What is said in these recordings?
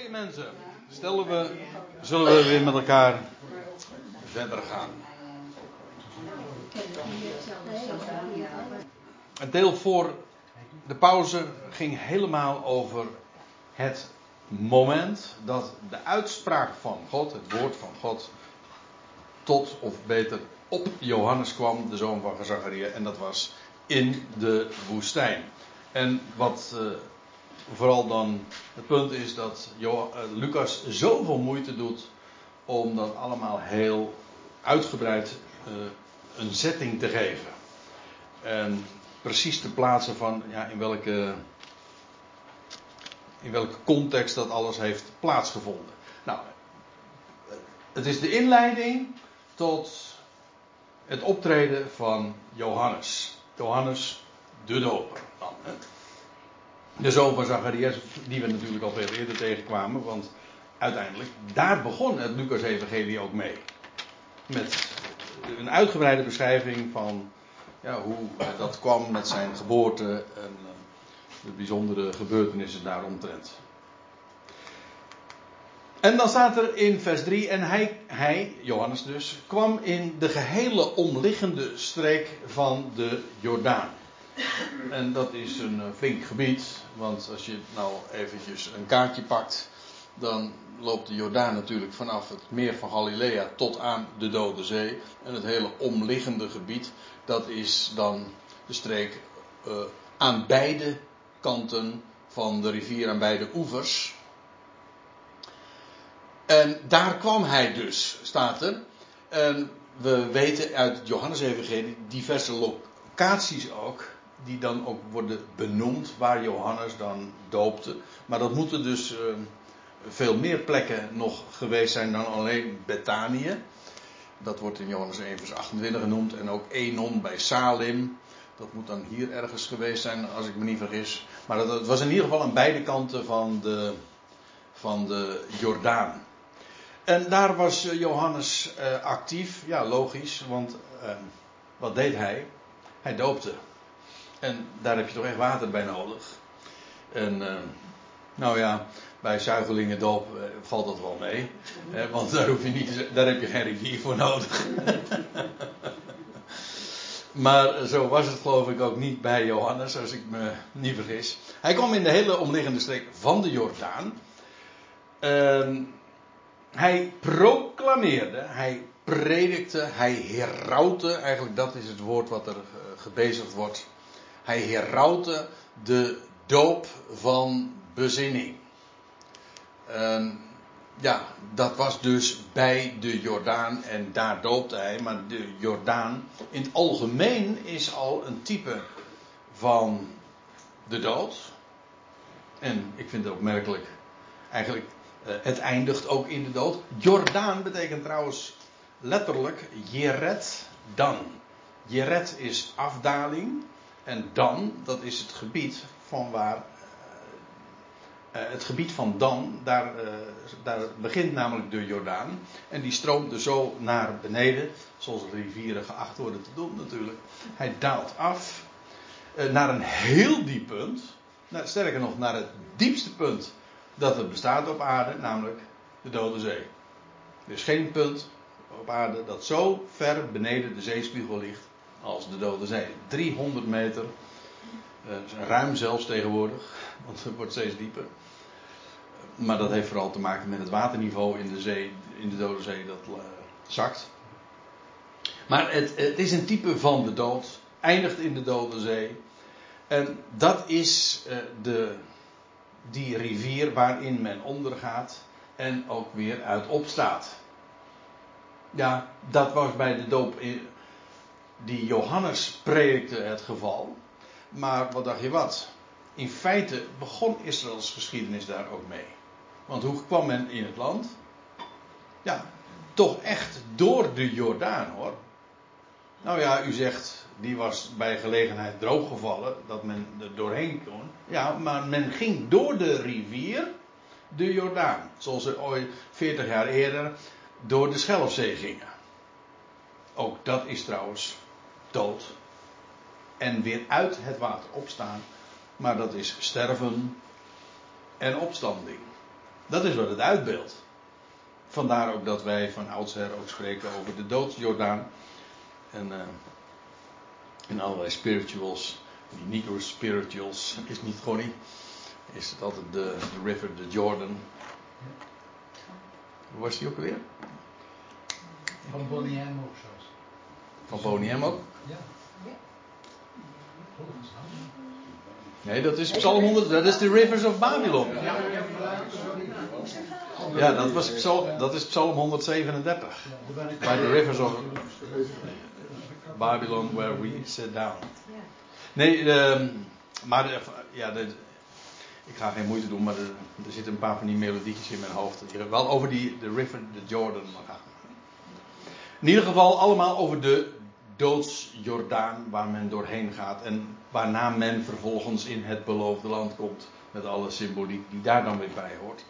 Oké mensen, stellen we, zullen we weer met elkaar verder gaan. Het deel voor de pauze ging helemaal over het moment dat de uitspraak van God, het woord van God, tot of beter op Johannes kwam, de zoon van Zacharia, en dat was in de woestijn. En wat uh, vooral dan het punt is dat uh, Lucas zoveel moeite doet om dat allemaal heel uitgebreid uh, een setting te geven. En precies te plaatsen van ja, in welke in welke context dat alles heeft plaatsgevonden. Nou, het is de inleiding tot het optreden van Johannes. Johannes de Doper. De zoon van Zacharias, die we natuurlijk al veel eerder tegenkwamen, want uiteindelijk, daar begon het Lucas-evangelie ook mee. Met een uitgebreide beschrijving van ja, hoe dat kwam met zijn geboorte en de bijzondere gebeurtenissen daaromtrent. En dan staat er in vers 3, en hij, hij, Johannes dus, kwam in de gehele omliggende streek van de Jordaan. En dat is een eh, flink gebied, want als je nou eventjes een kaartje pakt, dan loopt de Jordaan natuurlijk vanaf het meer van Galilea tot aan de Dode Zee. En het hele omliggende gebied, dat is dan de streek uh, aan beide kanten van de rivier aan beide oevers. En daar kwam hij dus, staat er. En we weten uit het Johannes-evangelie diverse locaties ook, die dan ook worden benoemd waar Johannes dan doopte. Maar dat moeten dus uh, veel meer plekken nog geweest zijn dan alleen Betanië. Dat wordt in Johannes 1 vers 28 genoemd. En ook Enon bij Salim. Dat moet dan hier ergens geweest zijn, als ik me niet vergis. Maar dat, was in ieder geval aan beide kanten van de, van de Jordaan. En daar was eh, Johannes uh, actief. Ja, logisch, want wat deed hij? Hij doopte. En daar heb je toch echt water bij nodig. En uh, nou ja, bij zuigelingendoop valt dat wel mee. Hè, want daar, hoef je niet, daar heb je geen rivier voor nodig. Maar zo was het geloof ik ook niet bij Johannes, als ik me niet vergis. Hij kwam in de hele omliggende streek van de Jordaan. Uh, hij proclameerde, hij predikte, hij herautte, eigenlijk dat is het woord wat er uh, gebezigd wordt. Hij herautte de doop van bezinning. Uh, ja, dat was dus bij de Jordaan en daar doopte hij. Maar de Jordaan in het algemeen is al een type van de dood. En ik vind het opmerkelijk, eigenlijk, uh, het eindigt ook in de dood. Jordaan betekent trouwens letterlijk Jeret dan. Jeret is afdaling en dan, dat is het gebied van waar uh, het gebied van Dan, daar, uh, daar, begint namelijk de Jordaan. En die stroomt dus zo naar beneden, zoals rivieren geacht worden te doen natuurlijk. Hij daalt af naar een heel diep punt. Sterker nog, naar het diepste punt dat er bestaat op aarde, namelijk de Dode Zee. Er is geen punt op aarde dat zo ver beneden de zeespiegel ligt als de Dode Zee. 300 meter, ruim zelfs tegenwoordig, want het wordt steeds dieper. Maar dat heeft vooral te maken met het waterniveau in de zee, in de Dode Zee, dat uh, zakt. Maar het, het, is een type van de dood, eindigt in de Dode Zee. En dat is uh, de, die rivier waarin men ondergaat en ook weer uit opstaat. Ja, dat was bij de doop die Johannes predikte het geval. Maar wat dacht je wat? In feite begon Israëls geschiedenis daar ook mee. Want hoe kwam men in het land? Ja, toch echt door de Jordaan hoor. Nou ja, u zegt, die was bij gelegenheid drooggevallen, dat men er doorheen kon. Ja, maar men ging door de rivier de Jordaan. Zoals ze ooit 40 jaar eerder door de Schelfzee gingen. Ook dat is trouwens dood. En weer uit het water opstaan. Maar dat is sterven en opstanding. Dat is wat het uitbeeldt. Vandaar ook dat wij van oudsher ook spreken over de doodsjordaan. En uh, in allerlei spirituals, die negro spirituals, is niet gewoon niet. Is het altijd de, de river, de Jordan. Hoe was die ook alweer? Van Bonnie M ook zelfs. Van Bonnie M ook? Nee, dat is Psalm 100, dat is de Rivers of Babylon. Ja, dat, was Psalm, dat is Psalm 137. By the Rivers of Babylon where we sit down. Nee, uh, maar de, ja, de, ik ga geen moeite doen, maar er, er zitten een paar van die melodietjes in mijn hoofd. Die wel over die, de river, de Jordan gaan. In ieder geval allemaal over de doodsjordaan waar men doorheen gaat. En waarna men vervolgens in het beloofde land komt. Met alle symboliek die daar dan weer bij hoort.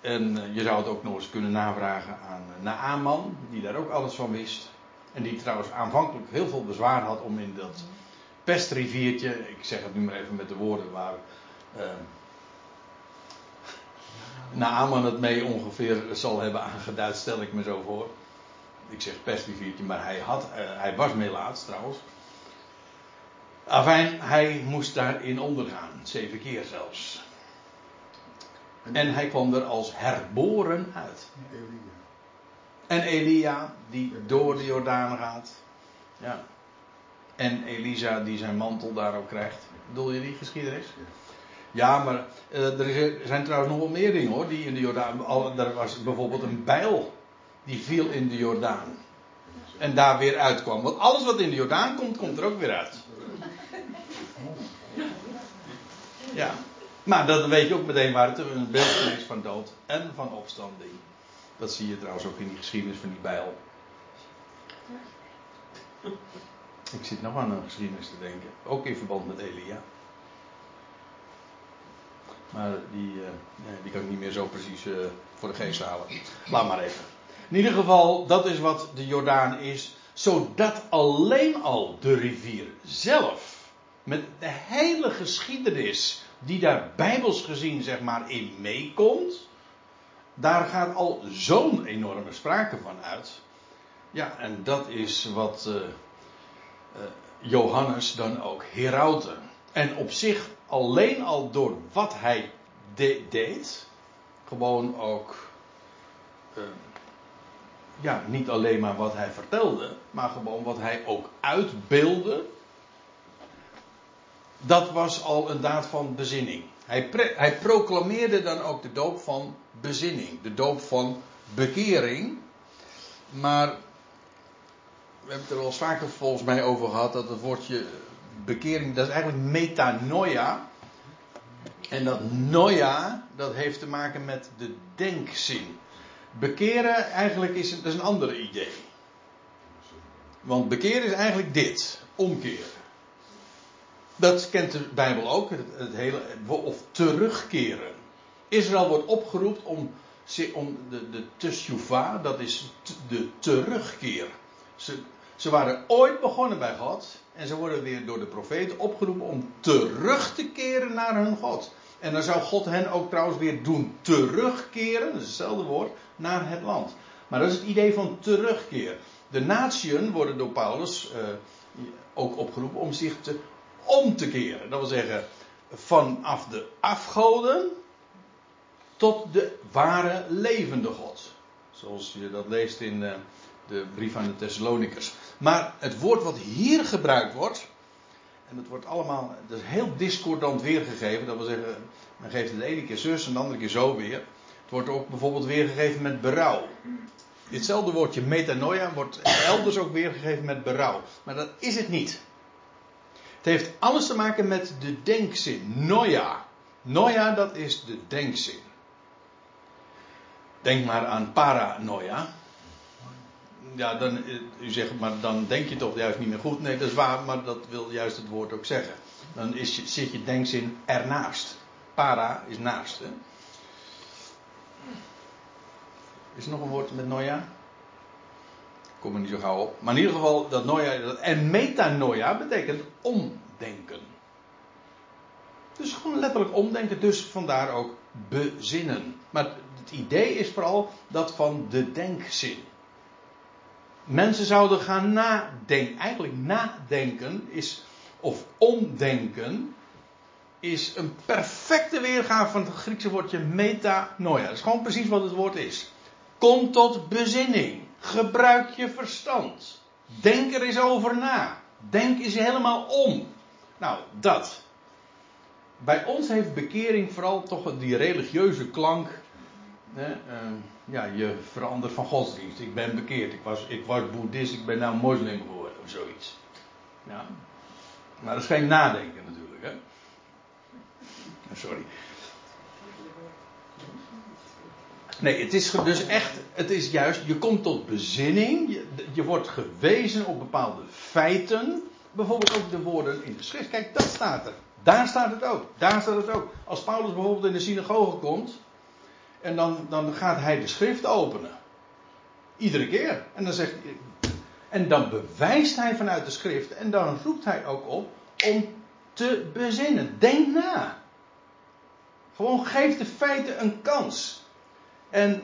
En uh, je zou het ook nog eens kunnen navragen aan uh, Naaman, die daar ook alles van wist. En die trouwens aanvankelijk heel veel bezwaar had om in dat pestriviertje, ik zeg het nu maar even met de woorden waar uh, Naaman het mee ongeveer zal hebben aangeduid, stel ik me zo voor. Ik zeg pestriviertje, maar hij, had, hij was melaats trouwens. Afijn, hij moest daarin ondergaan, zeven keer zelfs. En hij kwam er als herboren uit. En Elia, die door de Jordaan gaat. Ja. En Elisa, die zijn mantel daarop krijgt. Bedoel je die geschiedenis? Ja, maar uh, er zijn trouwens nog wel meer dingen hoor, die in de Jordaan. Al, er was bijvoorbeeld een bijl, die viel in de Jordaan. En daar weer uitkwam. Want alles wat in de Jordaan komt, komt er ook weer uit. Ja. Maar dan weet je ook meteen waar het een beeld is van dood en van opstanding. Dat zie je trouwens ook in die geschiedenis van die bijl. Ik zit nog aan een geschiedenis te denken. Ook in verband met Elia. Maar die, uh, die kan ik niet meer zo precies uh, voor de geest halen. Laat maar even. In ieder geval, dat is wat de Jordaan is. Zodat alleen al de rivier zelf, met de hele geschiedenis die daar bijbels gezien zeg maar in meekomt, daar gaat al zo'n enorme sprake van uit. Ja, en dat is wat uh, uh, Johannes dan ook herauten. En op zich alleen al door wat hij de deed, gewoon ook, uh, ja, niet alleen maar wat hij vertelde, maar gewoon wat hij ook uitbeelde. Dat was al een daad van bezinning. Hij, hij proclameerde dan ook de doop van bezinning, de doop van bekering. Maar we hebben het er eens vaker volgens mij over gehad dat het woordje bekering, dat is eigenlijk metanoia. En dat noia, dat heeft te maken met de denkzin. Bekeren eigenlijk is, dat is een ander idee. Want bekeren is eigenlijk dit, omkeren. Dat kent de Bijbel ook, het, hele, of terugkeren. Israël wordt opgeroepen om, om de, de teshuva, dat is de terugkeer. Ze, ze waren ooit begonnen bij God en ze worden weer door de profeten opgeroepen om terug te keren naar hun God. En dan zou God hen ook trouwens weer doen terugkeren, dat is hetzelfde woord, naar het land. Maar dat is het idee van terugkeer. De natieën worden door Paulus uh, ook opgeroepen om zich te om te keren. Dat wil zeggen, vanaf de afgoden tot de ware levende God. Zoals je dat leest in de, de brief aan de Thessalonikers. Maar het woord wat hier gebruikt wordt, en het wordt allemaal, dat is heel discordant weergegeven. Dat wil zeggen, men geeft het de ene keer zus en de andere keer zo weer. Het wordt ook bijvoorbeeld weergegeven met berouw. Ditzelfde woordje metanoia wordt elders ook weergegeven met berouw. Maar dat is het niet. Het heeft alles te maken met de denkzin. Noia. Noia, dat is de denkzin. Denk maar aan paranoia. Ja, dan, u zegt, maar dan denk je toch juist niet meer goed. Nee, dat is waar, maar dat wil juist het woord ook zeggen. Dan is, zit je denkzin ernaast. Para is naast. Is er nog een woord met noia? kom er niet zo gauw op. Maar in ieder geval, dat noia. En metanoia betekent omdenken. Dus gewoon letterlijk omdenken, dus vandaar ook bezinnen. Maar idee is vooral dat van de denkzin. Mensen zouden gaan nadenken. Eigenlijk nadenken is, of omdenken, is een perfecte weergave van het Griekse woordje metanoia. Dat is gewoon precies wat het woord is. Kom tot bezinning. Gebruik je verstand. Denk er eens over na. Denk eens helemaal om. Nou, dat. Bij ons heeft bekering vooral toch die religieuze klank. Uh, ja, je verandert van godsdienst. Ik ben bekeerd. Ik was, ik was boeddhist, ik ben nou moslim geworden of zoiets. Ja. Maar dat is geen nadenken natuurlijk. Hè. Sorry. Nee, het is dus echt, het is juist, je komt tot bezinning, je, je, wordt gewezen op bepaalde feiten. Bijvoorbeeld ook de woorden in de schrift. Kijk, dat staat er. Daar staat het ook. Daar staat het ook. Als Paulus bijvoorbeeld in de synagoge komt, en dan, dan gaat hij de schrift openen. Iedere keer. En dan zegt en dan bewijst hij vanuit de schrift, en dan roept hij ook op om te bezinnen. Denk na. Gewoon geef de feiten een kans. En,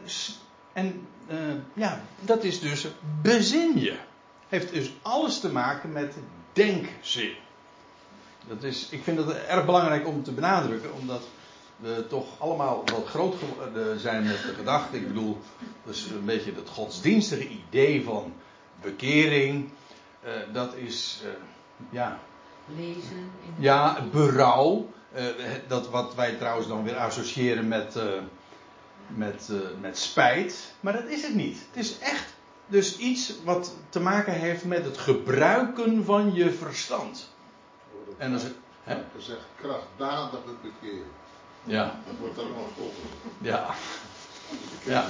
en uh, ja, dat is dus bezin je. Heeft dus alles te maken met denkzin. Dat is, ik vind het erg belangrijk om te benadrukken, omdat we toch allemaal wat groot zijn met de gedachte. Ik bedoel, dus een beetje het godsdienstige idee van bekering. Uh, dat is, uh, ja. Lezen. Ja, berouw. Uh, dat wat wij trouwens dan weer associëren met, met, met spijt. Maar dat is het niet. Het is echt dus iets wat te maken heeft met het gebruiken van je verstand. En dan is het. Hè? gezegd krachtdadige bekering. Ja. Dat wordt nog volgens. Ja. Ja.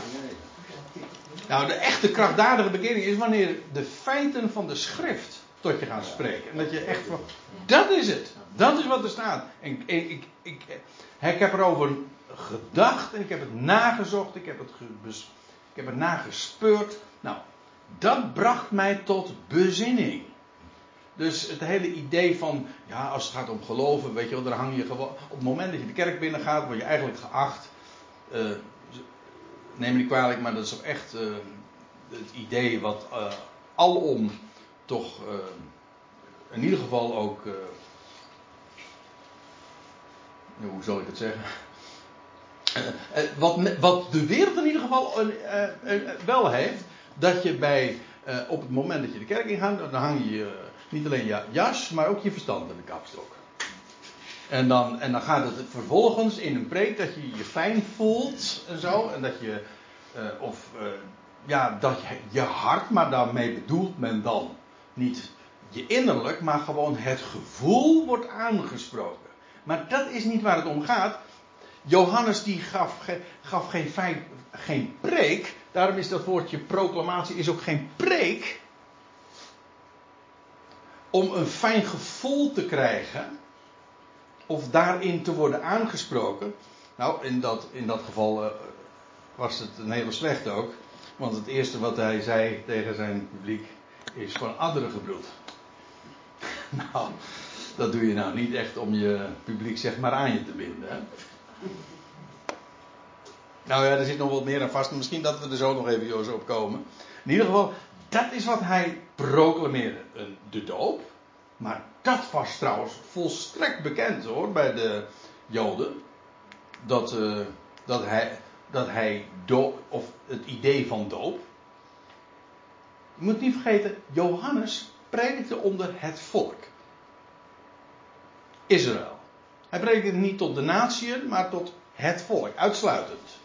Nou, de echte krachtdadige bekering is wanneer de feiten van de schrift tot je gaan spreken. En dat je echt van, dat is het. Dat is wat er staat. En ik, ik, ik, ik, ik heb erover gedacht en ik heb het nagezocht, ik heb het, ik heb het nagespeurd. Nou, dat bracht mij tot bezinning. Dus het hele idee van, ja, als het gaat om geloven, weet je wel, dan hang je gewoon. Op het moment dat je de kerk binnengaat, word je eigenlijk geacht. Uh, neem me niet kwalijk, maar dat is toch echt uh, het idee wat uh, alom toch in ieder geval ook. hoe zal ik het zeggen? wat, wat de wereld in ieder geval wel heeft, dat je bij, op het moment dat je de kerk ingaat, dan hang je niet alleen je jas, maar ook je verstand in de kapstok. En dan, en dan gaat het vervolgens in een preek dat je je fijn voelt en zo. En dat je, uh, of uh, ja, dat je, je hart, maar daarmee bedoelt men dan niet je innerlijk, maar gewoon het gevoel wordt aangesproken. Maar dat is niet waar het om gaat. Johannes die gaf, gaf geen, feit, geen preek. Daarom is dat woordje proclamatie is ook geen preek om een fijn gevoel te krijgen, of daarin te worden aangesproken. Nou, in dat, in dat geval uh, was het een hele slechte ook. Want het eerste wat hij zei tegen zijn publiek is van andere gebroed. nou, dat doe je nou niet echt om je publiek zeg maar aan je te binden. Hè? Nou ja, er zit nog wat meer aan vast. Misschien dat we er zo nog even op komen. In ieder geval, dat is wat hij proclameerde. De doop. Maar dat was trouwens volstrekt bekend hoor bij de Joden. Dat, uh, dat hij, dat hij doop, of het idee van doop. Je moet niet vergeten, Johannes predikte onder het volk. Israël. Hij predikte niet tot de natieën, maar tot het volk, uitsluitend.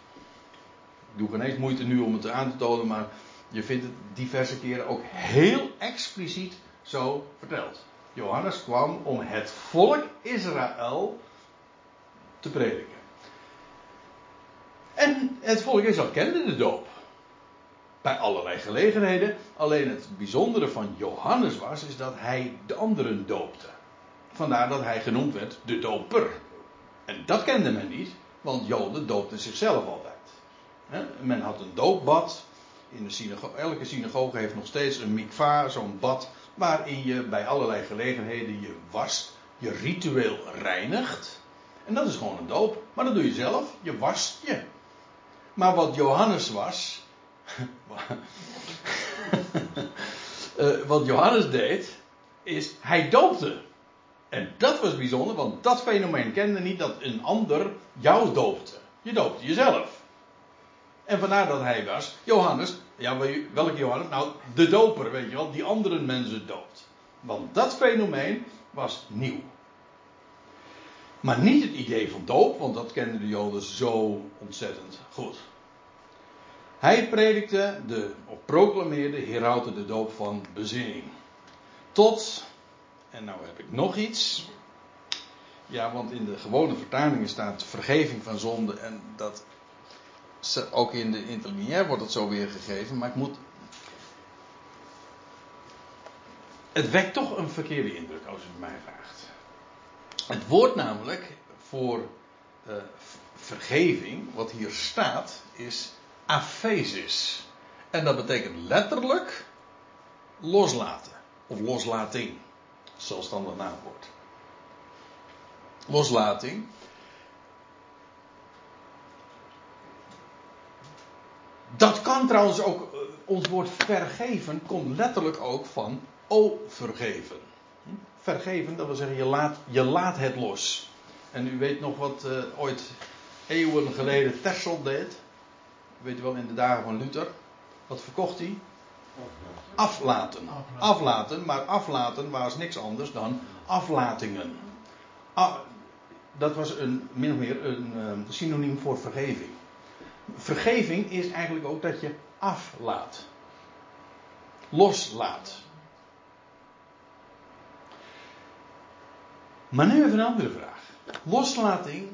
Ik doe geen eens moeite nu om het aan te tonen, maar je vindt het diverse keren ook heel expliciet zo verteld. Johannes kwam om het volk Israël te prediken. En het volk Israël kende de doop. Bij allerlei gelegenheden. Alleen het bijzondere van Johannes was, is dat hij de anderen doopte. Vandaar dat hij genoemd werd de doper. En dat kende men niet, want Joden doopten zichzelf altijd. Men had een doopbad. In de synagoge, elke synagoge heeft nog steeds een mikva, zo'n bad, waarin je bij allerlei gelegenheden je wast, je ritueel reinigt. En dat is gewoon een doop. Maar dat doe je zelf, je wast je. Maar wat Johannes was. uh, wat Johannes deed. Is hij doopte. En dat was bijzonder, want dat fenomeen kende niet dat een ander jou doopte. Je doopte jezelf. En vandaar dat hij was, Johannes, ja, welke Johannes? Nou, de doper, weet je wel, die andere mensen doopt. Want dat fenomeen was nieuw. Maar niet het idee van doop, want dat kenden de Joden zo ontzettend goed. Hij predikte de, of proclameerde, heraute de doop van bezinning. Tot, en nou heb ik nog iets. Ja, want in de gewone vertalingen staat vergeving van zonde en dat ook in de interlineair wordt het zo weergegeven, maar ik moet. Het wekt toch een verkeerde indruk als u het mij vraagt. Het woord namelijk voor uh, vergeving, wat hier staat, is aphesis. En dat betekent letterlijk loslaten. Of loslating. Zoals dan de naamwoord. Loslating. Dat kan trouwens ook, eh, ons woord vergeven komt letterlijk ook van o vergeven. Vergeven, dat wil zeggen je laat, je laat het los. En u weet nog wat uh, ooit eeuwen geleden Tersel deed. Weet u wel, in de dagen van Luther. Wat verkocht hij? Aflaten. Aflaten, maar aflaten was niks anders dan aflatingen. dat was een, min of meer een uh, synoniem voor vergeving. Vergeving is eigenlijk ook dat je aflaat. Loslaat. Maar nu even een andere vraag. Loslating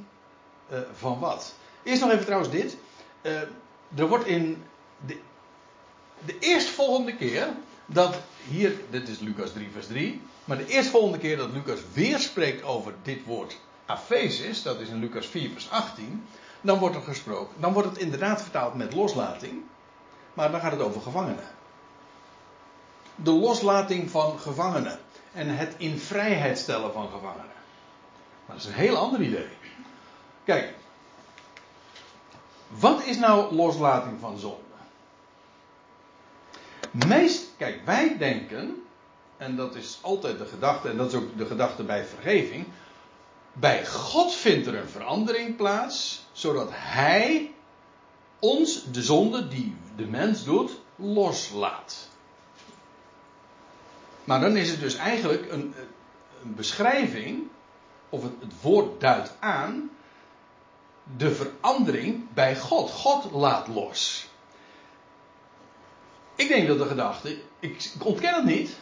uh, van wat? Eerst nog even trouwens dit. Uh, er wordt in de, de eerstvolgende keer dat hier, dit is Lucas 3 vers 3, maar de eerstvolgende keer dat Lucas weer spreekt over dit woord afesis, dat is in Lucas 4 vers 18, dan wordt er gesproken. Dan wordt het inderdaad vertaald met loslating. Maar dan gaat het over gevangenen. De loslating van gevangenen. En het in vrijheid stellen van gevangenen. Maar dat is een heel ander idee. Kijk. Wat is nou loslating van zonde? Meest, kijk, wij denken, en dat is altijd de gedachte, en dat is ook de gedachte bij vergeving. Bij God vindt er een verandering plaats, zodat Hij ons de zonde die de mens doet, loslaat. Maar dan is het dus eigenlijk een, een beschrijving, of het, woord duidt aan, de verandering bij God. God laat los. Ik denk dat de gedachte, ik, ik ontken het niet,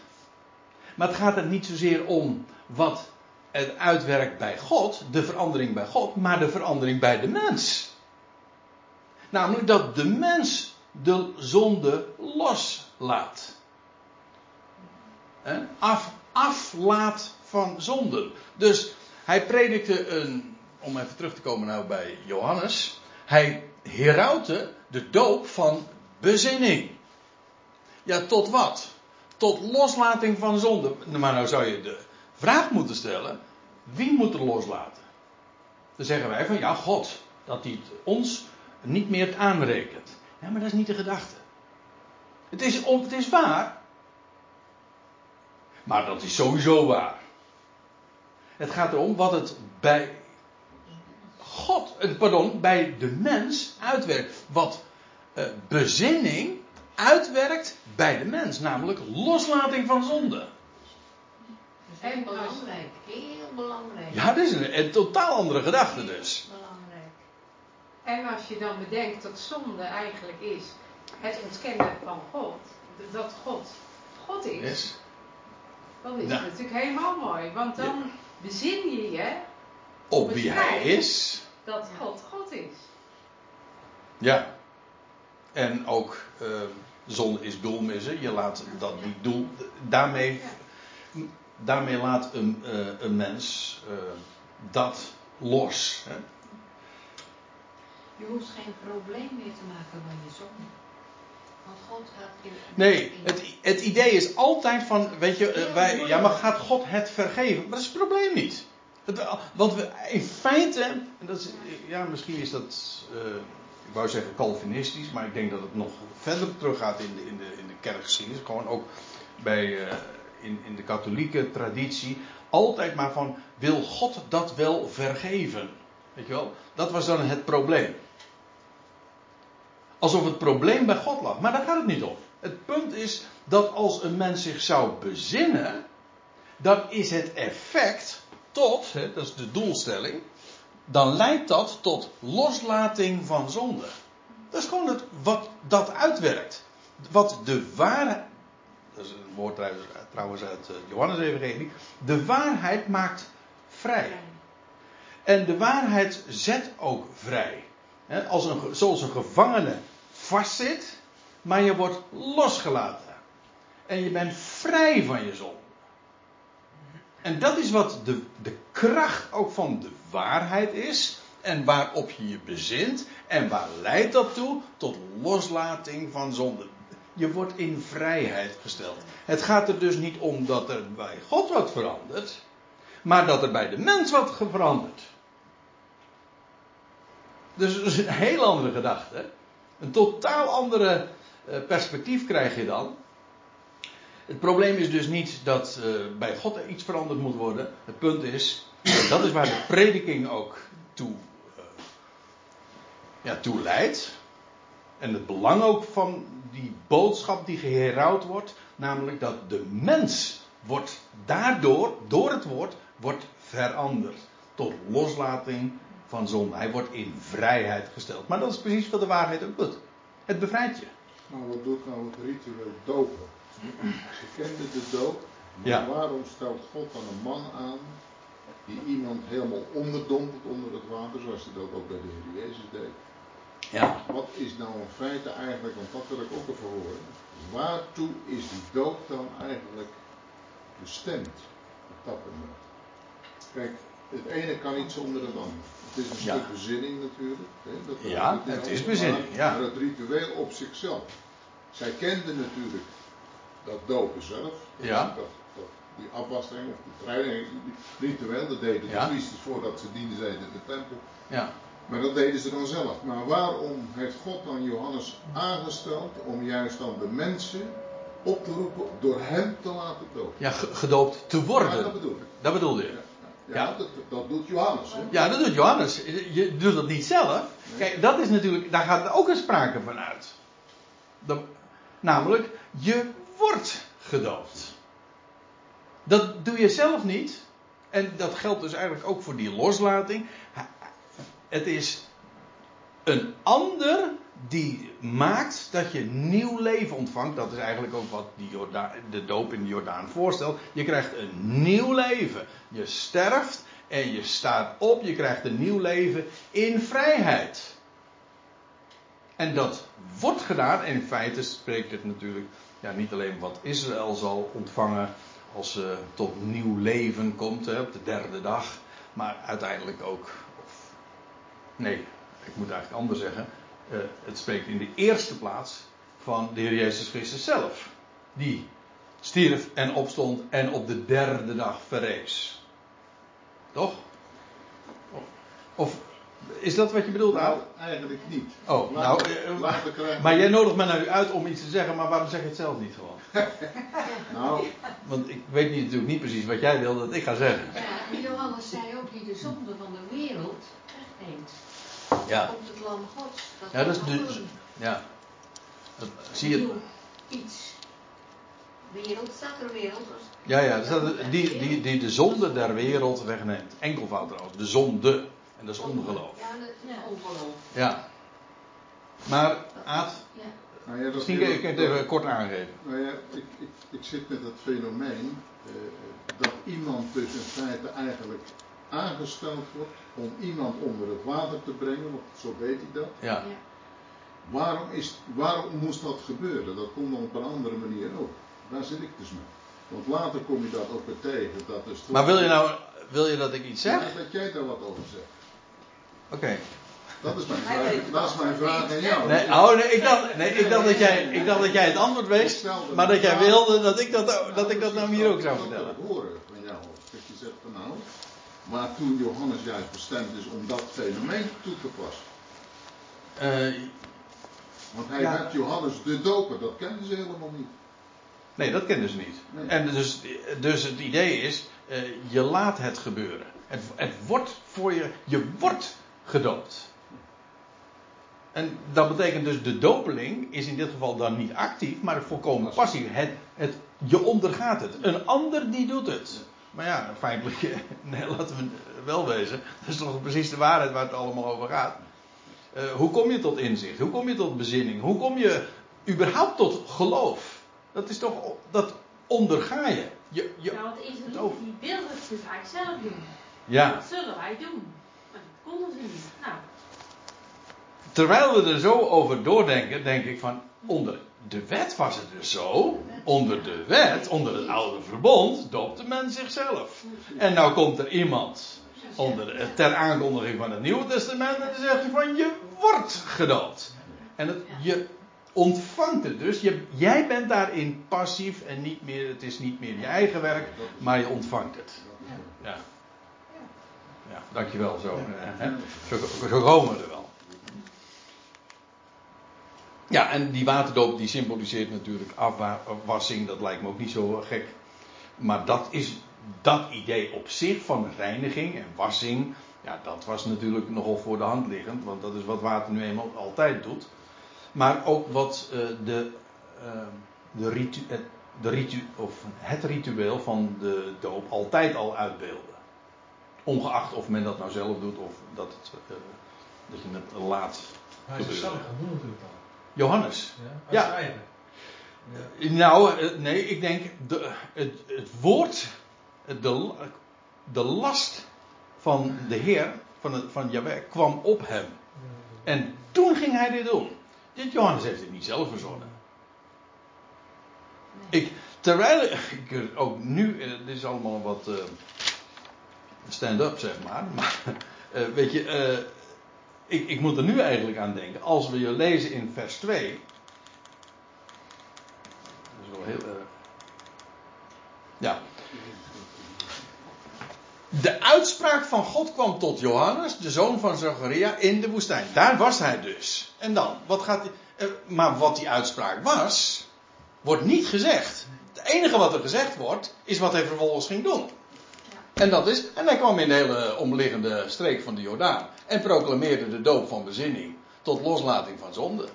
maar het gaat er niet zozeer om wat het uitwerkt bij God, de verandering bij God, maar de verandering bij de mens. Namelijk dat de mens de zonde loslaat. Af, aflaat van zonden. Dus hij predikte een, om even terug te komen nou bij Johannes. Hij heroutte de doop van bezinning. Ja, tot wat? Tot loslating van zonde. Maar nou zou je de vraag moeten stellen: wie moet er loslaten? Dan zeggen wij van ja, God. Dat hij het ons niet meer aanrekent. Ja, maar dat is niet de gedachte. Het is, het is waar. Maar dat is sowieso waar. Het gaat erom wat het bij God, eh, pardon, bij de mens uitwerkt. Wat uh, bezinning uitwerkt bij de mens, namelijk loslating van zonde. Heel belangrijk, heel belangrijk. Ja, dat is een, een totaal andere gedachte dus. Belangrijk. En als je dan bedenkt dat zonde eigenlijk is het ontkennen van God, dat God God is, dan is het natuurlijk helemaal mooi. Want dan bezin je je op wie hij is. Dat God God is. Ja. En ook uh, zonde is doelmissen. Je laat dat niet doel. Daarmee daarmee laat een, uh, een mens uh, dat los. Hè? Je hoeft geen probleem meer te maken van je zonde. Want God gaat je. Nee, het, het idee is altijd van, weet je, uh, wij, ja, maar gaat God het vergeven? Maar dat is het probleem niet. Het, want we, in feite, en dat is, ja, misschien is dat ik wou zeggen Calvinistisch, maar ik denk dat het nog verder teruggaat in de, in de, in de kerkgeschiedenis. Gewoon ook bij, eh, in, in de katholieke traditie. Altijd maar van, wil God dat wel vergeven? Weet je wel? Dat was dan het probleem. Alsof het probleem bij God lag. Maar daar gaat het niet om. Het punt is dat als een mens zich zou bezinnen, dan is het effect tot, hè, dat is de doelstelling, dan leidt dat tot loslating van zonde. Dat is gewoon het, wat dat uitwerkt. Wat de waarheid, dat is een woord trouwens uit Johannes Evangelie, de waarheid maakt vrij. En de waarheid zet ook vrij. Als een, zoals een gevangene vastzit, maar je wordt losgelaten. En je bent vrij van je zonde. En dat is wat de, de kracht ook van de waarheid is. En waarop je je bezint. En waar leidt dat toe? Tot loslating van zonde. Je wordt in vrijheid gesteld. Het gaat er dus niet om dat er bij God wat verandert. Maar dat er bij de mens wat verandert. Dus dat is een heel andere gedachte. Een totaal andere eh, perspectief krijg je dan. Het probleem is dus niet dat uh, bij God iets veranderd moet worden. Het punt is, dat is waar de prediking ook toe, uh, ja, toe leidt. En het belang ook van die boodschap die geherouwd wordt. Namelijk dat de mens wordt daardoor, door het woord, wordt veranderd. Tot loslating van zonde. Hij wordt in vrijheid gesteld. Maar dat is precies wat de waarheid ook doet. Het bevrijdt je. Maar wat doet nou het ritueel dopen? Ze kenden de dood. Maar waarom stelt God dan een man aan die iemand helemaal onderdompelt onder het water, zoals hij dat ook bij de Heer Jezus deed? Ja. Wat is nou in feite eigenlijk, want dat wil ik ook even horen. Waartoe is die dood dan eigenlijk bestemd op dat moment? Kijk, het ene kan niet zonder het ander. Het is een stuk bezinning natuurlijk. Hè, dat ja, het is bezinning. Ja. Maar het ritueel op zichzelf. Zij kenden natuurlijk dat dopen zelf. Ja. Dat, dat, die afwasting of training, ritueel, dat deden de priesters voordat ze dienden zeiden in de tempel. Ja. Maar dat deden ze dan zelf. Maar waarom heeft God dan Johannes aangesteld om juist dan de mensen op te roepen door hem te laten dopen? Ja, gedoopt te worden. Ja, dat bedoel ik. Dat bedoel je. Ja, ja. Dat, dat, doet Johannes. Hè? Ja, dat doet Johannes. Je doet dat niet zelf. Kijk, dat is natuurlijk, daar gaat ook een sprake van uit. namelijk, je wordt gedoopt. Dat doe je zelf niet. En dat geldt dus eigenlijk ook voor die loslating. Het is een ander die maakt dat je nieuw leven ontvangt. Dat is eigenlijk ook wat die Jordaan, de doop in de Jordaan voorstelt. Je krijgt een nieuw leven. Je sterft en je staat op. Je krijgt een nieuw leven in vrijheid. En dat wordt gedaan. En in feite spreekt het natuurlijk ja, niet alleen wat Israël zal ontvangen als ze tot nieuw leven komt hè, op de derde dag. Maar uiteindelijk ook. Nee, ik moet eigenlijk anders zeggen. Uh, het spreekt in de eerste plaats van de Heer Jezus Christus zelf. Die stierf en opstond en op de derde dag verrees. Toch? Of is dat wat je bedoelt? Nou, eigenlijk niet. Oh, nou, uh, maar jij nodigt me nou uit om iets te zeggen, maar waarom zeg je het zelf niet gewoon? nou. Want ik weet niet, natuurlijk niet precies wat jij wil dat ik ga zeggen. Ja, Johannes zei ook die de zonde van de wereld wegneemt. Ja. Komt het lam gods. Dat ja, dat is dus, ja. Dat, zie je. Iets. Wereld, staat er wereld? Ja, ja, die, die, die de zonde der wereld wegneemt. Enkelvoud trouwens, de zonde. En dat is ongeloof. Ja, dat is ongeloof. Ja. Maar, Aad, ja. Nou ja, misschien kan ik het even kort aangeven. Nou ja, ik, ik, ik zit met dat fenomeen eh, dat iemand dus in feite eigenlijk aangesteld wordt om iemand onder het water te brengen, want zo weet hij dat. Ja. ja. Waarom, is, waarom moest dat gebeuren? Dat kon dan op een andere manier ook. Daar zit ik dus mee. Want later kom je dat ook weer tegen. Dat is maar wil je nou wil je dat ik iets zeg? Ja, dat jij daar wat over zegt. Oké. Dat is mijn vraag. Dat is mijn vraag aan jou. Nee, oh, nee, ik, dacht, nee, ik, dacht dat jij, ik dacht dat jij het antwoord wist, maar dat jij wilde dat ik dat, dat, ik dat nou hier ook zou vertellen. Ik horen van jou. Dat je zegt van nou, toen Johannes juist bestemd is om dat fenomeen toe te passen. Uh, Want hij werd Johannes de doper, dat kenden ze helemaal niet. Nee, dat kenden ze niet. En dus, dus het idee is, uh, je laat het gebeuren. Het, het wordt voor je, je wordt gedoopt. En dat betekent dus de dopeling is in dit geval dan niet actief, maar volkomen passief. Het, het, je ondergaat het. Een ander die doet het. Maar ja, feitelijk, nee, laten we wel wezen. Dat is toch precies de waarheid waar het allemaal over gaat. Uh, hoe kom je tot inzicht? Hoe kom je tot bezinning? Hoe kom je überhaupt tot geloof? Dat is toch, dat onderga je. je, je nou, het is een die wil het dus eigenlijk zelf doen. Ja. Dat zullen wij doen. Maar dat konden ze niet. Nou. Terwijl we er zo over doordenken, denk ik van, onder de wet was het dus zo. Onder de wet, onder het oude verbond, doopte men zichzelf. En nou komt er iemand onder, ter aankondiging van het Nieuwe Testament en dan zegt hij van, je wordt gedoopt. En het, je ontvangt het dus. Je, jij bent daarin passief en niet meer, het is niet meer je eigen werk, maar je ontvangt het. Ja. Ja, dankjewel. Zo, hè? Zo, zo komen we er wel. Ja, en die waterdoop die symboliseert natuurlijk afwassing. Dat lijkt me ook niet zo gek. Maar dat is dat idee op zich van reiniging en wassing. Ja, dat was natuurlijk nogal voor de hand liggend. Want dat is wat water nu eenmaal altijd doet. Maar ook wat uh, de, uh, de, ritu, het, de ritu, of het ritueel van de doop altijd al uitbeelde. Ongeacht of men dat nou zelf doet of dat, het, dat je het laat. Hij is zelf genoemd natuurlijk al. Johannes. Ja. ja. ja. Nou, nee, ik denk de, het, het woord, de, de last van de Heer, van, het, van kwam op hem. En toen ging hij dit doen. Dit Johannes heeft het niet zelf verzonnen. Ik, terwijl ik ook nu, eh, dit is allemaal wat uh, stand-up zeg maar, maar uh, weet je, uh, ik, ik moet er nu eigenlijk aan denken. Als we je lezen in vers 2. Dat is wel heel. Uh, ja. De uitspraak van God kwam tot Johannes, de zoon van Zacharia, in de woestijn. Daar was hij dus. En dan, wat gaat die, uh, maar wat die uitspraak was, wordt niet gezegd. Het enige wat er gezegd wordt, is wat hij vervolgens ging doen. En dat is, en hij kwam in de hele omliggende streek van de Jordaan. En proclameerde de doop van bezinning tot loslating van zonde.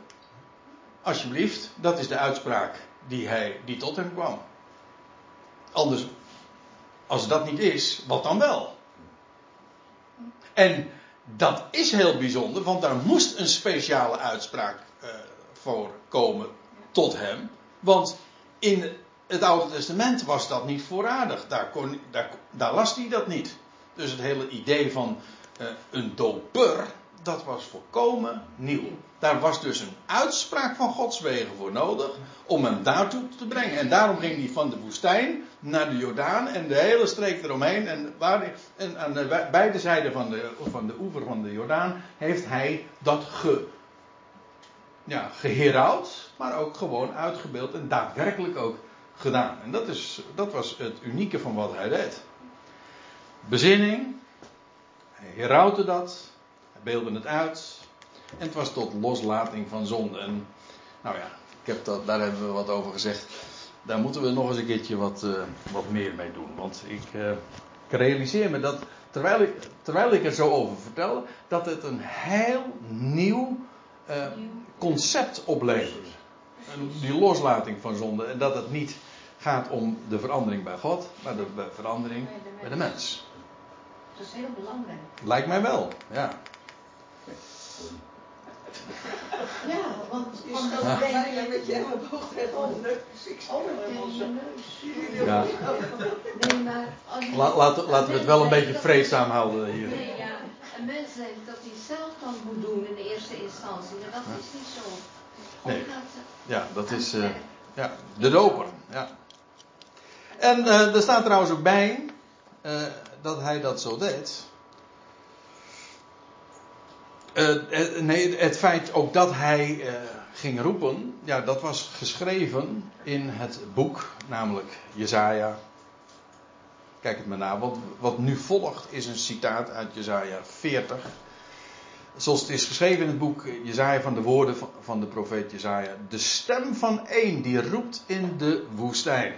Alsjeblieft, dat is de uitspraak die, hij, die tot hem kwam. Anders, als dat niet is, wat dan wel? En dat is heel bijzonder, want daar moest een speciale uitspraak uh, voor komen tot hem. Want in het Oude Testament was dat niet voorradig. Daar, kon, daar, daar las hij dat niet. Dus het hele idee van uh, een doper, dat was volkomen nieuw. Daar was dus een uitspraak van Gods wegen voor nodig om hem daartoe te brengen. En daarom ging hij van de woestijn naar de Jordaan en de hele streek eromheen. En, waar, en aan de, beide zijden van de, van de oever van de Jordaan heeft hij dat ge, ja, geherouwd, maar ook gewoon uitgebeeld en daadwerkelijk ook gedaan. En dat, is, dat was het unieke van wat hij deed. Bezinning, hij herouwde dat, hij beelde het uit. En het was tot loslating van zonde. En nou ja, ik heb dat, daar hebben we wat over gezegd. Daar moeten we nog eens een keertje wat, uh, wat meer mee doen. Want ik, uh, ik realiseer me dat, terwijl ik, terwijl ik er zo over vertel, dat het een heel nieuw uh, concept oplevert. Die loslating van zonde. En dat het niet gaat om de verandering bij God, maar de verandering bij de mens. Bij de mens. Dat is heel belangrijk. Lijkt mij wel, ja. Ja, want van dat ja. bijna met je elleboog tegen de neus. Ik tegen je neus. Ja. Nee, maar als je, La, laten, laten we het wel een beetje vreedzaam houden hier. Nee, ja. Een mens denkt dat hij zelf dan moet doen in de eerste instantie. Maar dat is niet zo. Nee. Ja, dat is uh, ja, de doper. Ja. En uh, er staat trouwens ook bij uh, dat hij dat zo deed. Uh, nee, het feit ook dat hij ging roepen, ja, dat was geschreven in het boek, namelijk Jezaja. Kijk het maar na, want wat nu volgt is een citaat uit Jezaja 40. zoals het is geschreven in het boek Jezaja van de woorden van, van de profeet Jezaja. De stem van één die roept in de woestijn.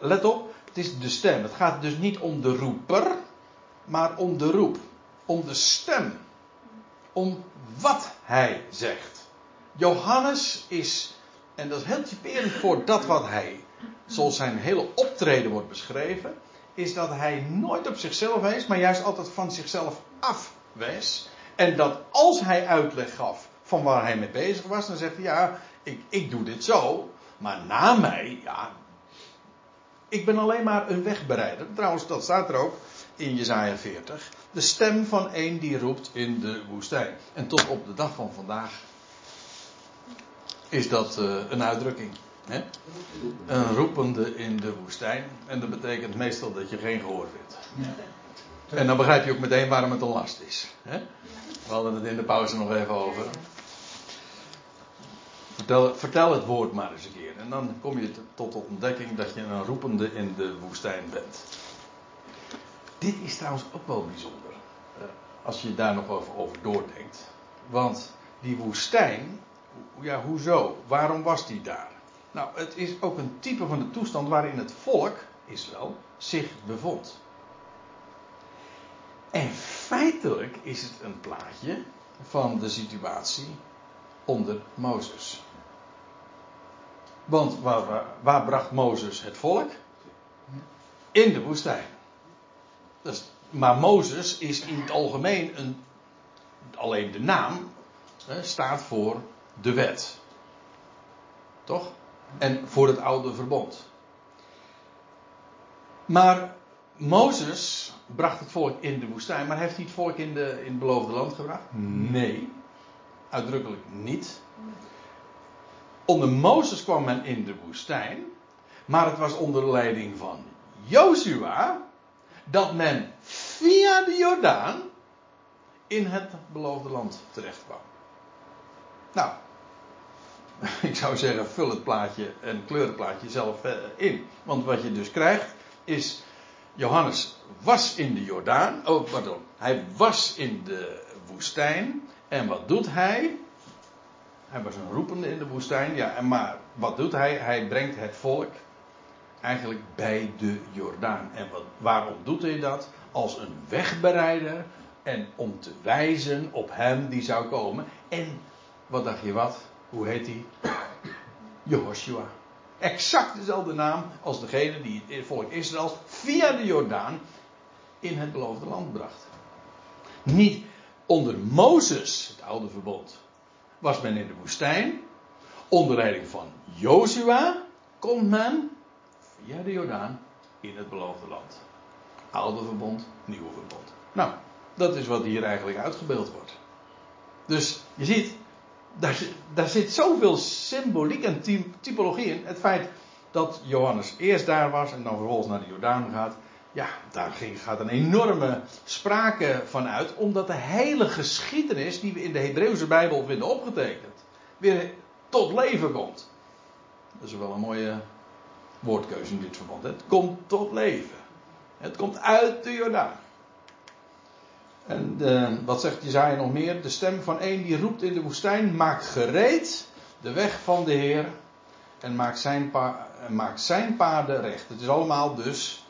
Let op, het is de stem. Het gaat dus niet om de roeper, maar om de roep. Om de stem. Om wat hij zegt. Johannes is, en dat is heel typerend voor dat wat hij, zoals zijn hele optreden wordt beschreven, is dat hij nooit op zichzelf wees, maar juist altijd van zichzelf af wees. En dat als hij uitleg gaf van waar hij mee bezig was, dan zegt hij ja, ik, ik doe dit zo, maar na mij, ja, ik ben alleen maar een wegbereider. Trouwens, dat staat er ook in Jezaja 40. De stem van een die roept in de woestijn. En tot op de dag van vandaag is dat uh, een uitdrukking. Hè? Een roepende in de woestijn. En dat betekent meestal dat je geen gehoor vindt. En dan begrijp je ook meteen waarom het een last is. Hè? We hadden het in de pauze nog even over. Vertel, vertel, het woord maar eens een keer. En dan kom je tot de ontdekking dat je een roepende in de woestijn bent. Dit is trouwens ook wel bijzonder. Eh, als je daar nog over, over doordenkt. Want die woestijn, ja, hoezo? Waarom was die daar? Nou, het is ook een type van de toestand waarin het volk, Israël, zich bevond. En feitelijk is het een plaatje van de situatie onder Mozes. Want waar, waar, bracht Mozes het volk? In de woestijn. Dus, maar Mozes is in het algemeen een. Alleen de naam hè, staat voor de wet. Toch? En voor het oude verbond. Maar Mozes bracht het volk in de woestijn, maar heeft hij het volk in, de, in het beloofde land gebracht? Nee, uitdrukkelijk niet. Onder Mozes kwam men in de woestijn, maar het was onder leiding van Jozua dat men via de Jordaan in het beloofde land terecht kwam. Nou, ik zou zeggen, vul het plaatje en kleur het plaatje zelf eh, in. Want wat je dus krijgt is Johannes was in de Jordaan. Oh, pardon. Hij was in de woestijn. En wat doet hij? Hij was een roepende in de woestijn. Ja, maar wat doet hij? Hij brengt het volk eigenlijk bij de Jordaan. En wat, waarom doet hij dat? Als een wegbereider. En om te wijzen op hem die zou komen. En wat dacht je wat? Hoe heet hij? Jehoshua exact dezelfde naam als degene die het volk Israël via de Jordaan in het beloofde land bracht. Niet onder Mozes, het oude verbond, was men in de woestijn. Onder leiding van Jozua komt men via de Jordaan in het beloofde land. Oude verbond, nieuwe verbond. Nou, dat is wat hier eigenlijk uitgebeeld wordt. Dus je ziet, daar, daar zit zoveel symboliek en typologie in. Het feit dat Johannes eerst daar was en dan vervolgens naar de Jordaan gaat. Ja, daar gaat een enorme sprake van uit, omdat de hele geschiedenis die we in de Hebreeuwse Bijbel vinden opgetekend, weer tot leven komt. Dat is wel een mooie woordkeuze in dit verband. Het komt tot leven. Het komt uit de Jordaan. En uh, wat zegt Jezaja nog meer? De stem van een die roept in de woestijn: Maak gereed de weg van de Heer en maak zijn, maak zijn paden recht. Het is allemaal dus.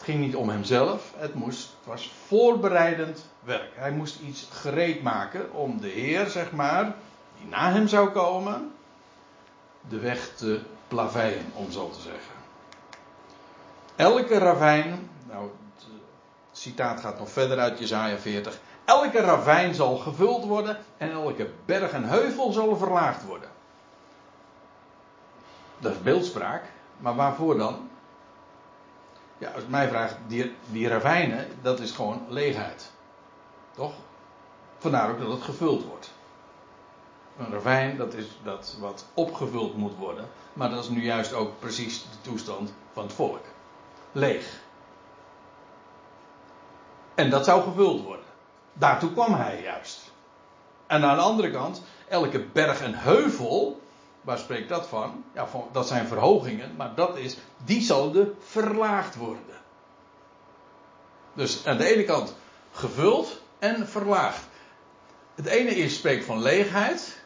Het ging niet om hemzelf, het, moest, het was voorbereidend werk. Hij moest iets gereed maken om de Heer, zeg maar, die na hem zou komen, de weg te plaveien, om zo te zeggen. Elke ravijn, nou, citaat gaat nog verder uit Jezaja 40. Elke ravijn zal gevuld worden en elke berg en heuvel zal verlaagd worden. Dat is beeldspraak, maar waarvoor dan? Ja, als mij vraagt, die, die ravijnen, dat is gewoon leegheid. Toch? Vandaar ook dat het gevuld wordt. Een ravijn, dat is dat wat opgevuld moet worden. Maar dat is nu juist ook precies de toestand van het volk. Leeg. En dat zou gevuld worden. Daartoe kwam hij juist. En aan de andere kant, elke berg en heuvel, waar spreekt dat van? Ja, dat zijn verhogingen, maar dat is, die zullen verlaagd worden. Dus aan de ene kant gevuld en verlaagd. het ene is spreekt van leegheid.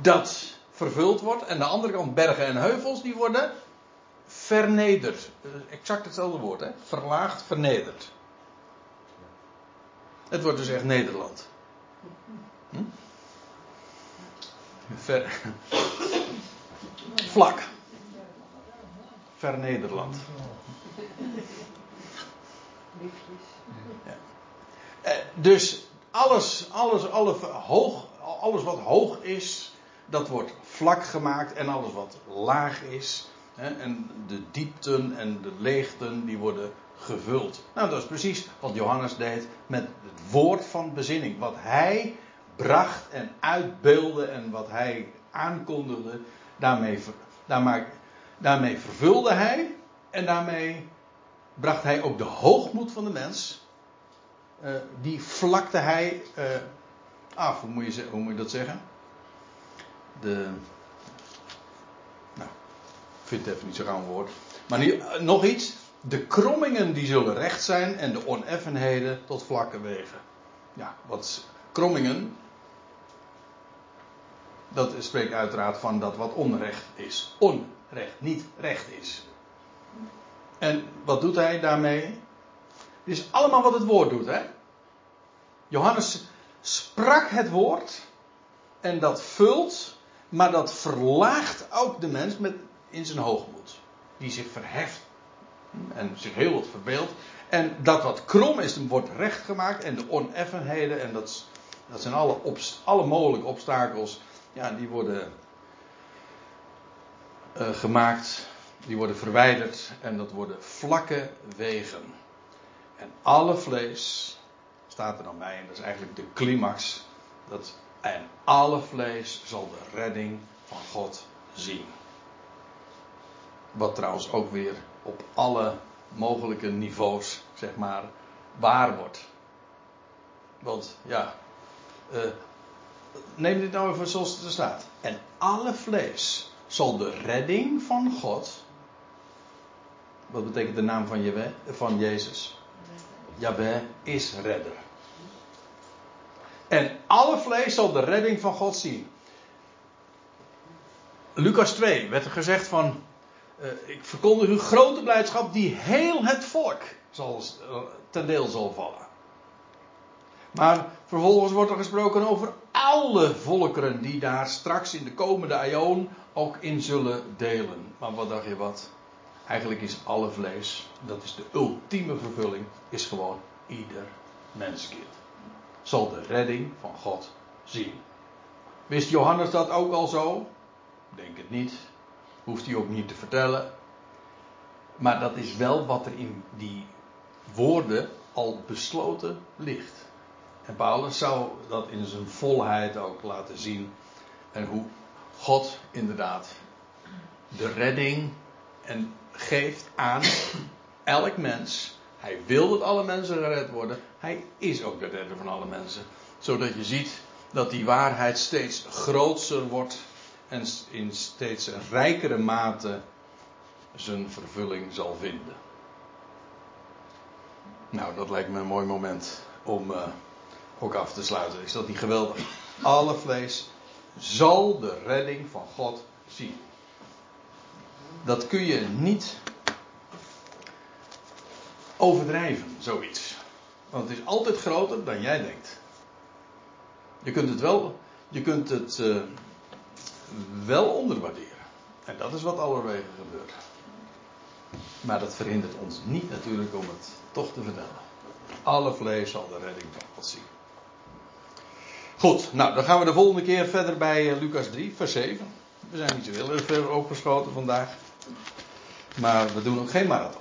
Dat vervuld wordt. En de andere kant bergen en heuvels die worden vernederd. Exact hetzelfde woord, hè? Verlaagd, vernederd. Het wordt dus echt Nederland. Hm? Ver... Vlak. Ver Nederland. Ja. Eh, dus alles, alles, alles, hoog, alles wat hoog is, dat wordt vlak gemaakt. En alles wat laag is, hè, en de diepten en de leegten, die worden gevuld. Nou, dat is precies wat Johannes deed met het woord van bezinning. Wat hij bracht en uitbeelde en wat hij aankondigde, daarmee, daarmee, daarmee vervulde hij en daarmee bracht hij ook de hoogmoed van de mens, uh, die vlakte hij uh, af. Hoe moet, je, dat zeggen? De. Nou, ik vind het even niet zo gauw woord. Maar nu, uh, nog iets. De krommingen die zullen recht zijn en de oneffenheden tot vlakke wegen. Ja, wat krommingen. Dat spreekt uiteraard van dat wat onrecht is. Onrecht, niet recht is. En wat doet hij daarmee? Dit is allemaal wat het woord doet, hè? Johannes sprak het woord en dat vult, maar dat verlaagt ook de mens met, in zijn hoogmoed. Die zich verheft en zich heel wat verbeeldt. En dat wat krom is, wordt recht gemaakt en de oneffenheden, en dat, dat zijn alle, alle mogelijke obstakels, ja, die worden uh, gemaakt die worden verwijderd en dat worden vlakke wegen. En alle vlees, staat er dan bij, en dat is eigenlijk de climax, dat, en alle vlees zal de redding van God zien. Wat trouwens ook weer op alle mogelijke niveaus, zeg maar, waar wordt. Want ja, uh, neem dit nou even zoals het er staat. En alle vlees zal de redding van God wat betekent de naam van, van Jezus? Jabé is redder. En alle vlees zal de redding van God zien. Lucas 2 werd er gezegd van. Uh, ik verkondig u grote blijdschap die heel het volk uh, ten deel zal vallen. Maar vervolgens wordt er gesproken over alle volkeren die daar straks in de komende aion ook in zullen delen. Maar wat dacht je wat? Eigenlijk is alle vlees, dat is de ultieme vervulling, is gewoon ieder menskind. Zal de redding van God zien. Wist Johannes dat ook al zo? Denk het niet. Hoeft hij ook niet te vertellen. Maar dat is wel wat er in die woorden al besloten ligt. En Paulus zou dat in zijn volheid ook laten zien. En hoe God inderdaad de redding en geeft aan elk mens. Hij wil dat alle mensen gered worden. Hij is ook de redder van alle mensen. Zodat je ziet dat die waarheid steeds groter wordt en in steeds rijkere mate zijn vervulling zal vinden. Nou, dat lijkt me een mooi moment om uh, ook af te sluiten. Is dat niet geweldig? Alle vlees zal de redding van God zien dat kun je niet overdrijven, zoiets. Want het is altijd groter dan jij denkt. Je kunt het wel, je kunt het uh, wel onderwaarderen. En dat is wat allerwege gebeurt. Maar dat verhindert ons niet natuurlijk om het toch te vertellen. Alle vlees zal de redding van God zien. Goed, nou dan gaan we de volgende keer verder bij uh, Lucas 3, vers 7. We zijn niet zo heel erg ver opgeschoten vandaag. Maar we doen ook geen marathon.